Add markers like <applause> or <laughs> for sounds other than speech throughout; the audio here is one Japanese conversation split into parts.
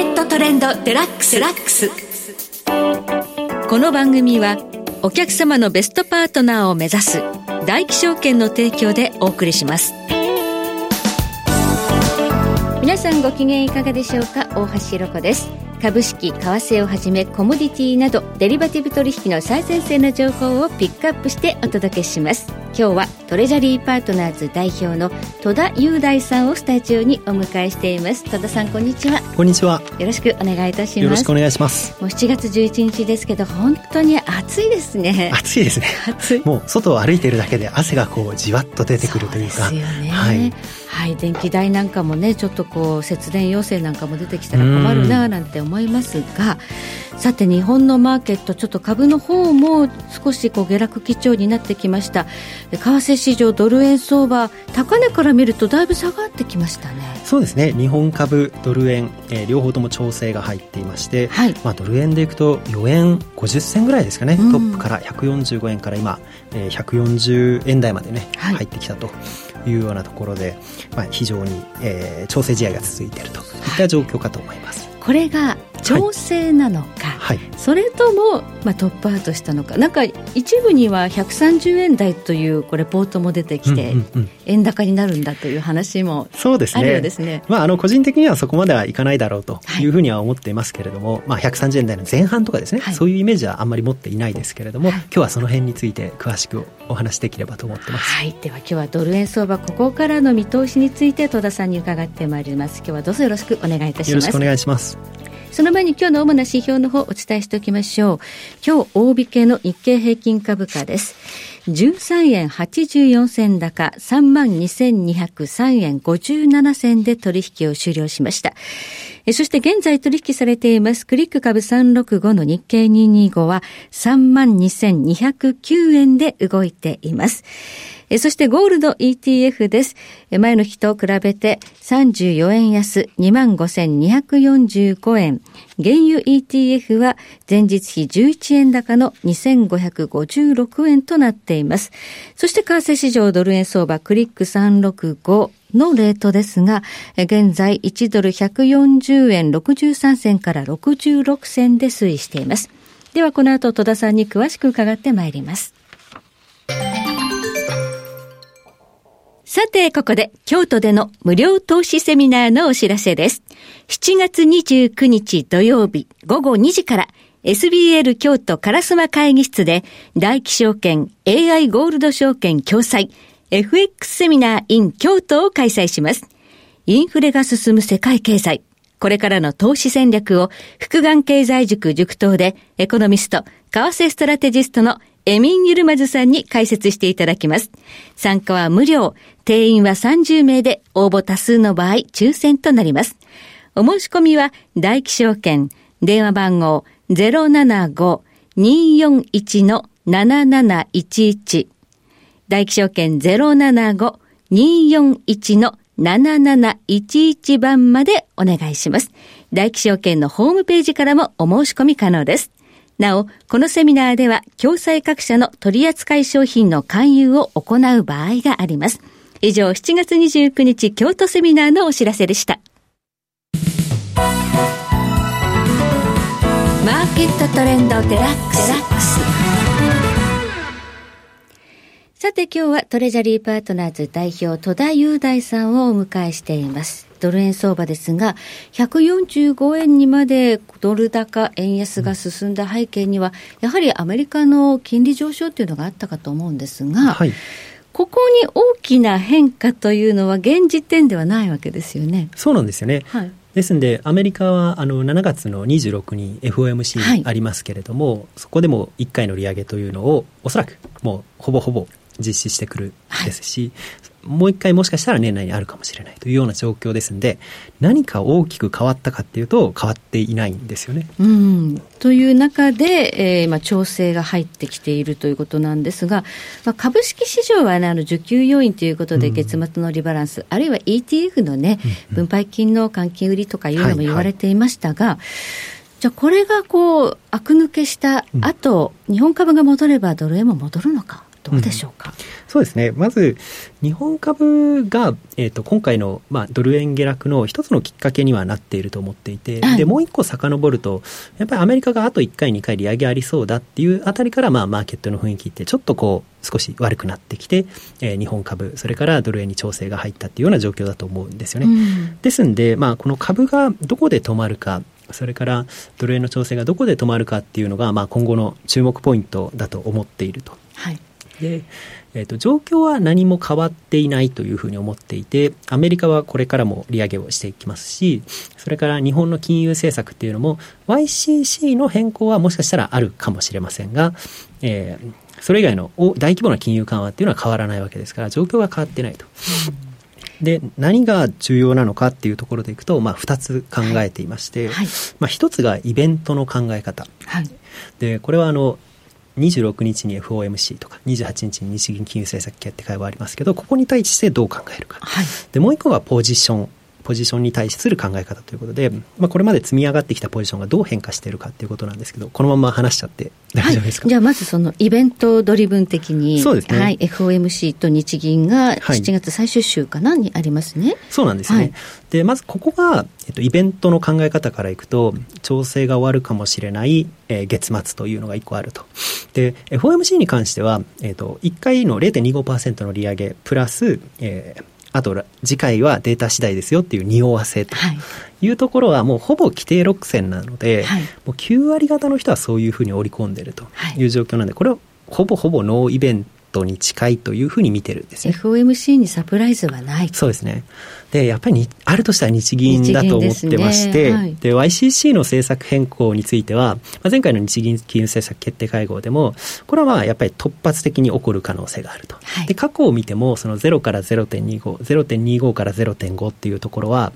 ケットトレンドデラックスラックス。この番組はお客様のベストパートナーを目指す大起証券の提供でお送りします。皆さんご機嫌いかがでしょうか？大橋ひろこです。株式為替をはじめコモディティなどデリバティブ取引の最前線の情報をピックアップしてお届けします。今日はトレジャリーパートナーズ代表の戸田雄大さんをスタジオにお迎えしています。戸田さんこんにちは。こんにちは。よろしくお願いいたします。よろしくお願いします。もう7月11日ですけど本当に暑いですね。暑いですね。暑い。もう外を歩いているだけで汗がこうじわっと出てくるというか。そうですよね。はいはい、電気代なんかもねちょっとこう節電要請なんかも出てきたら困るななんて思いますがさて日本のマーケットちょっと株の方も少しこう下落基調になってきました。為替市場ドル円相場高値から見るとだいぶ下がってきましたね。そうですね。日本株ドル円、えー、両方とも調整が入っていまして、はい、まあ、ドル円でいくと4円50銭ぐらいですかね、うん、トップから145円から今、えー、140円台までね、はい、入ってきたというようなところで、まあ、非常に、えー、調整試合が続いているといった状況かと思います。これが調整なのか、はい、それとも、まあ、トップアウトしたのか。なんか一部には130円台というこれポートも出てきて、うんうんうん、円高になるんだという話もそうですね。ですね、まあ、あの個人的にはそこまではいかないだろうというふうには思っていますけれども、はい、まあ、130円台の前半とかですね、はい、そういうイメージはあんまり持っていないですけれども、はい、今日はその辺について詳しくお話できればと思ってます、はい、では今日はドル円相場ここからの見通しについて戸田さんに伺ってまいります。今日はどうぞよろしくお願いいたします。よろしくお願いしますその前に今日の主な指標の方お伝えしておきましょう。今日大引けの日経平均株価です。13円84銭高、32,203円57銭で取引を終了しました。そして現在取引されていますクリック株365の日経225は32,209円で動いています。そしてゴールド ETF です。前の日と比べて34円安25,245円。原油 ETF は前日比11円高の2556円となっています。そして為替市場ドル円相場クリック365のレートですが、現在1ドル140円63銭から66銭で推移しています。ではこの後戸田さんに詳しく伺ってまいります。さて、ここで京都での無料投資セミナーのお知らせです。7月29日土曜日午後2時から SBL 京都烏丸会議室で大気証券 AI ゴールド証券共催 FX セミナー in 京都を開催します。インフレが進む世界経済。これからの投資戦略を福眼経済塾塾頭でエコノミスト、為替ストラテジストのエミン・ユルマズさんに解説していただきます。参加は無料、定員は30名で応募多数の場合抽選となります。お申し込みは大気証券、電話番号075-241-7711大気証券075-241-7711番までお願いします。大気証券のホームページからもお申し込み可能です。なお、このセミナーでは、共済各社の取扱商品の勧誘を行う場合があります。以上、7月29日京都セミナーのお知らせでした。マーケットトレンドデラックス。さて今日はトレジャリーパートナーズ代表戸田雄大さんをお迎えしています。ドル円相場ですが、145円にまでドル高、円安が進んだ背景には、やはりアメリカの金利上昇っていうのがあったかと思うんですが、はい、ここに大きな変化というのは、現時点ではないわけですよね。そうなんですよね。はいですので、アメリカはあの7月の26に FOMC ありますけれども、はい、そこでも1回の利上げというのを、おそらくもうほぼほぼ実施してくるですし、もう一回もしかしたら年内にあるかもしれないというような状況ですので何か大きく変わったかっていうと変わっていないんですよね。うん、という中で、えーまあ、調整が入ってきているということなんですが、まあ、株式市場は、ね、あの需給要因ということで月末のリバランス、うん、あるいは ETF のね、うん。うん、分配金の換金売りとかいうのも言われていましたが、はいはいじゃあこれがこう、悪抜けした後、うん、日本株が戻ればドル円も戻るのかどうでしょうか、うん、そうですね。まず、日本株が、えっ、ー、と、今回の、まあ、ドル円下落の一つのきっかけにはなっていると思っていて、はい、で、もう一個遡ると、やっぱりアメリカがあと1回、2回利上げありそうだっていうあたりから、まあ、マーケットの雰囲気ってちょっとこう、少し悪くなってきて、えー、日本株、それからドル円に調整が入ったっていうような状況だと思うんですよね。うん、ですんで、まあ、この株がどこで止まるか、それからドル円の調整がどこで止まるかっていうのが、まあ、今後の注目ポイントだと思っていると。はい、でえーと、状況は何も変わっていないというふうに思っていてアメリカはこれからも利上げをしていきますしそれから日本の金融政策っていうのも YCC の変更はもしかしたらあるかもしれませんが、えー、それ以外の大規模な金融緩和っていうのは変わらないわけですから状況が変わってないと。うんで何が重要なのかっていうところでいくと、まあ、2つ考えていまして、はい、まあ、1つがイベントの考え方、はい、でこれはあの26日に FOMC とか28日に日銀金融政策決定会はありますけどここに対してどう考えるか、はい、でもう一個がポジションポジションに対する考え方ということで、まあ、これまで積み上がってきたポジションがどう変化しているかということなんですけどこのまま話しちゃって大丈夫ですか、はい、じゃあまずそのイベントドリブン的にそうですね、はい、FOMC と日銀が7月最終週かな、にありますね。そうなんですね、はい、でまずここが、えっと、イベントの考え方からいくと調整が終わるかもしれない、えー、月末というのが1個あると。で FOMC に関しては、えっと、1回の0.25%の利上げプラス、えーあと次回はデータ次第ですよっていう匂わせとい。うところはもうほぼ規定6線なので、はい、もう9割方の人はそういうふうに織り込んでるとい。う状況なんでこれはほぼほぼノーイベントに近いというふうに見てるんですね。FOMC にサプライズはないそうですね。で、やっぱりあるとしたら日銀だと思ってまして、で、ねはい、YCC の政策変更については、まあ、前回の日銀金融政策決定会合でも、これはまあやっぱり突発的に起こる可能性があると。はい、で、過去を見ても、その0から0.25、0.25から0.5っていうところは、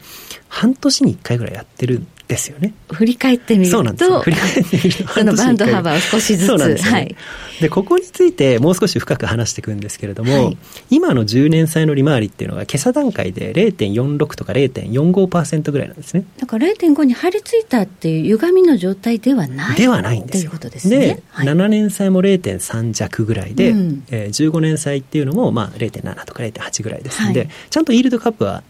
半年に1回ぐらいやってるですよね。振り返ってみると、振り返ってみると、その <laughs> バンド幅を少しずつ。そうなんです、ね、はい。で、ここについてもう少し深く話していくんですけれども、はい、今の10年債の利回りっていうのが今朝段階で0.46とか0.45%ぐらいなんですね。だから0.5に張り付いたっていう歪みの状態ではない。ではないんですよ。ということですね。で、はい、7年債も0.3弱ぐらいで、うん、えー、15年債っていうのもまあ0.7とか0.8ぐらいですので、はい、ちゃんとイールドカップは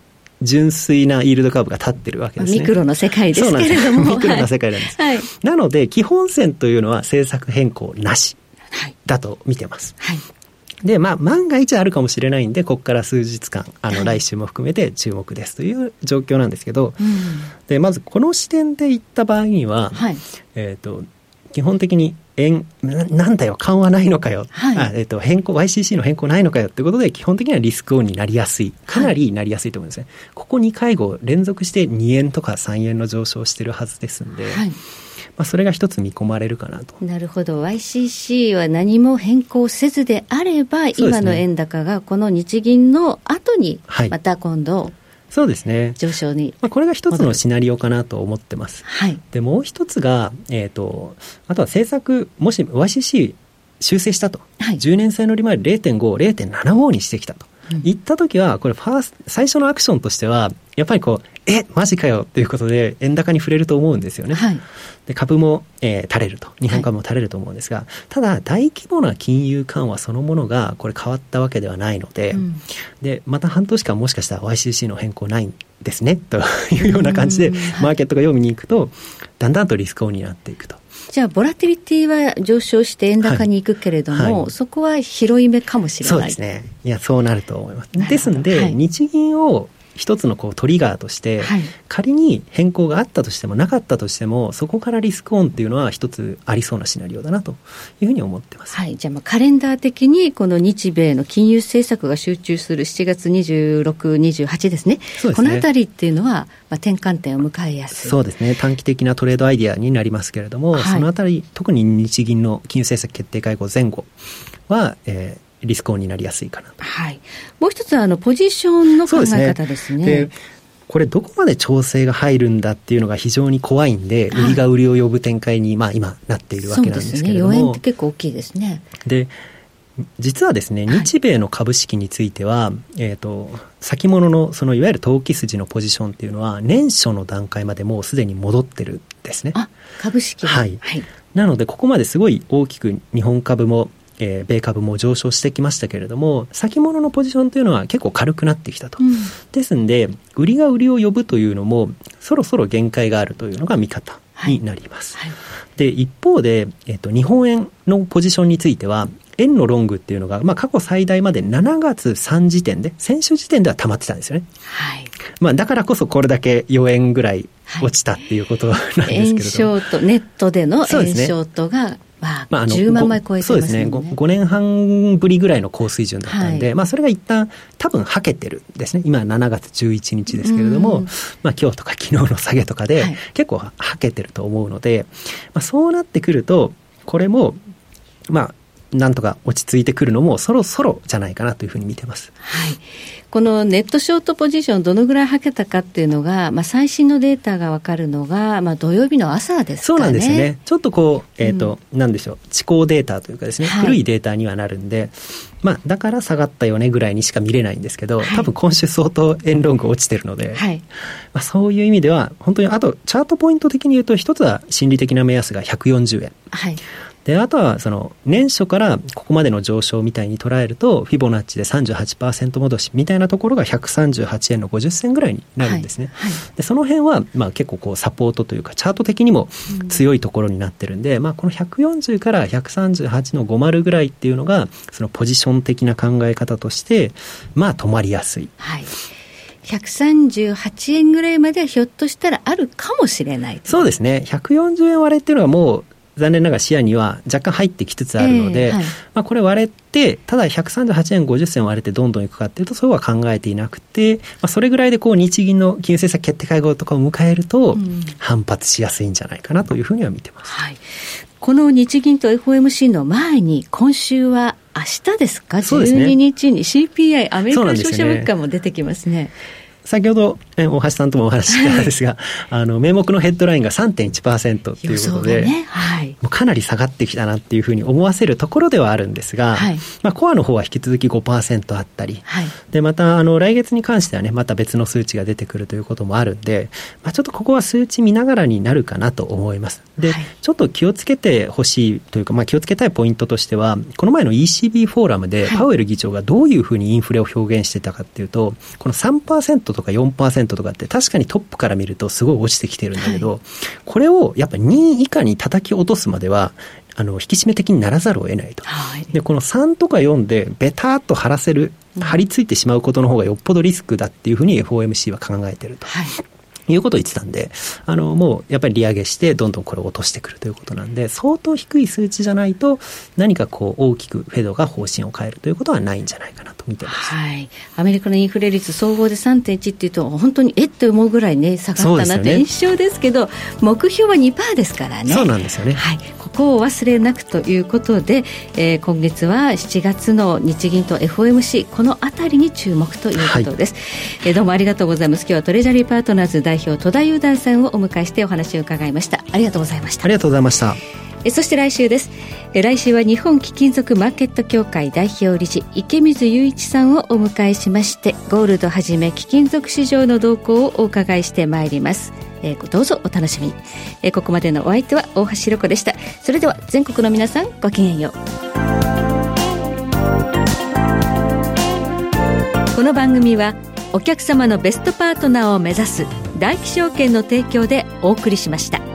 純粋なイールドカーブが立ってるわけですね。ミクロの世界ですけれども。ミクロな世界なんです。はい、なので、基本線というのは政策変更なしだと見てます。はい、で、まあ、万が一あるかもしれないんで、ここから数日間、あの、来週も含めて注目ですという状況なんですけど、で、まずこの視点で言った場合には、はい、えっ、ー、と、基本的に円ななんだよ緩和ないのかよ、はい、あえっと、変更 YCC の変更ないのかよってことで基本的にはリスクオンになりやすい。かなりなりやすいと思うんですね、はい、ここ2回後連続して2円とか3円の上昇してるはずですんで、はい、まあ、それが一つ見込まれるかなと。なるほど。YCC は何も変更せずであれば、今の円高がこの日銀の後にまた今度、そうですね。上昇に、まあ、これが一つのシナリオかなと思ってます、はい、でもう一つが、えーと、あとは政策もし YCC 修正したと、はい、10年債の利回り0.50.75にしてきたと、うん、言った時はこれファース最初のアクションとしてはやっぱりこうえマジかよっていうことで円高に触れると思うんですよね。はい、で株も、えー、垂れると。日本株も垂れると思うんですが、はい、ただ大規模な金融緩和そのものがこれ変わったわけではないのでうん、でまた半年間もしかしたら YCC の変更ないんですねというような感じで、マーケットが読みに行くとだんだんとリスクオンになっていくと。じゃあ、ボラティリティは上昇して円高に行くけれども、はいはい、そこは広い目かもしれないそうですね。いや、そうなると思います。ですので、はい、日銀を一つのこうトリガーとして、はい、仮に変更があったとしてもなかったとしてもそこからリスクオンっていうのは一つありそうなシナリオだなというふうに思ってます、はい、じゃあまあカレンダー的にこの日米の金融政策が集中する7月26、28ですね。ですね。このあたりっていうのは、まあ、転換点を迎えやすい。そうですね。短期的なトレードアイディアになりますけれども、はい、そのあたり特に日銀の金融政策決定会合前後は、えー、リスクオンになりやすいかなはい、もう一つあのポジションの考え方ですね。でこれどこまで調整が入るんだっていうのが非常に怖いんで、売りが売りを呼ぶ展開に、まあ、今なっているわけなんですけれども。そうですね、4円って結構大きいですね。で実はですね、日米の株式については、はい、えっ、ー、と、先物の、そのいわゆる投機筋のポジションっていうのは、年初の段階までもうすでに戻ってるんですね。あ、株式はい。はい、なので、ここまですごい大きく日本株もえー、米株も上昇してきましたけれども、先物のポジションというのは結構軽くなってきたと。うん、ですんで、売りが売りを呼ぶというのも、そろそろ限界があるというのが見方になります。はいはい、で、一方で、えっ、ー、と、日本円のポジションについては、円のロングっていうのが、まあ、過去最大まで7月3時点で、先週時点では溜まってたんですよね。はい。まあ、だからこそこれだけ4円ぐらい落ちたっていうことなんですけど、はい、円ショート、ネットでの円ショートが、まあ、まあ、あの10万枚超えてます、ね、そうですね。5, 5, 年半ぶりぐらいの高水準だったんで、はい、まあ、それが一旦多分はけてるんですね。今7月11日ですけれども、まあ、今日とか昨日の下げとかで結構はけてると思うので、まあ、そうなってくるとこれもまあなんとか落ち着いてくるのもそろそろじゃないかなというふうに見てます。はい。このネットショートポジションどのぐらいはけたかっていうのが、まあ、最新のデータが分かるのが、まあ、土曜日の朝ですかね。そうなんですよね。ちょっとこう、えっ、ー、と、うん、なんでしょう、地高データというかですね、はい、古いデータにはなるんで、まあ、だから下がったよねぐらいにしか見れないんですけど、はい、多分今週相当円ロング落ちてるので、はい、まあ、そういう意味では、本当にあと、チャートポイント的に言うと、一つは心理的な目安が140円。はいで、あとはその年初からここまでの上昇みたいに捉えると、フィボナッチで38%戻しみたいなところが138円の50銭ぐらいになるんですね。はい。はい、で、その辺はまあ結構こうサポートというかチャート的にも強いところになってるんで、うん、まあこの140から138の50ぐらいっていうのが、そのポジション的な考え方として、まあ止まりやすい。はい。138円ぐらいまではひょっとしたらあるかもしれないそうですね。140円割れっていうのはもう残念ながら視野には若干入ってきつつあるので、えーはい、まあ、これ割れて、ただ138円50銭割れてどんどんいくかっていうと、そうは考えていなくて、まあ、それぐらいでこう日銀の金融政策決定会合とかを迎えると、反発しやすいんじゃないかなというふうには見てます。はい、この日銀と FOMC の前に、今週は明日ですか、そうですね、12日に CPI、アメリカ消費者物価も出てきますね。先ほど、え大橋さんともお話ししたんですが、はい、あの、名目のヘッドラインが3.1%っていうことで、ねはい、かなり下がってきたなっていうふうに思わせるところではあるんですが、はい、まあ、コアの方は引き続き5%あったり、はい、で、また、あの、来月に関してはね、また別の数値が出てくるということもあるんで、まあ、ちょっとここは数値見ながらになるかなと思います。で、ちょっと気をつけてほしいというか、まあ、気をつけたいポイントとしては、この前の ECB フォーラムで、パウエル議長がどういうふうにインフレを表現してたかっていうと、この3%とか4%とかって確かにトップから見るとすごい落ちてきてるんだけど、はい、これをやっぱ2位以下に叩き落とすまでは、あの、引き締め的にならざるを得ないと。はい、で、この3とか4でベターっと張らせる、張り付いてしまうことの方がよっぽどリスクだっていうふうに FOMC は考えてると。はいいうことを言ってたんで、あの、もうやっぱり利上げして、どんどんこれを落としてくるということなんで、相当低い数値じゃないと、何かこう大きくフェドが方針を変えるということはないんじゃないかなと見てます。はい。アメリカのインフレ率総合で3.1っていうと、本当にえって思うぐらいね、下がったなという印象ですけど、ね、目標は2%ですからね。そうなんですよね。はい。ここを忘れなくということで、えー、今月は7月の日銀と FOMC、このあたりに注目ということです。はい、えー、どうもありがとうございます。今日はトレジャリーパートナーズ代表、戸田雄大さんをお迎えしてお話を伺いました。ありがとうございました。ありがとうございました。えそして来週ですえ来週は日本貴金属マーケット協会代表理事池水雄一さんをお迎えしましてゴールドはじめ貴金属市場の動向をお伺いしてまいりますえー、どうぞお楽しみに、えー、ここまでのお相手は大橋ロコでしたそれでは全国の皆さんごきげんようこの番組はお客様のベストパートナーを目指す大気証券の提供でお送りしました。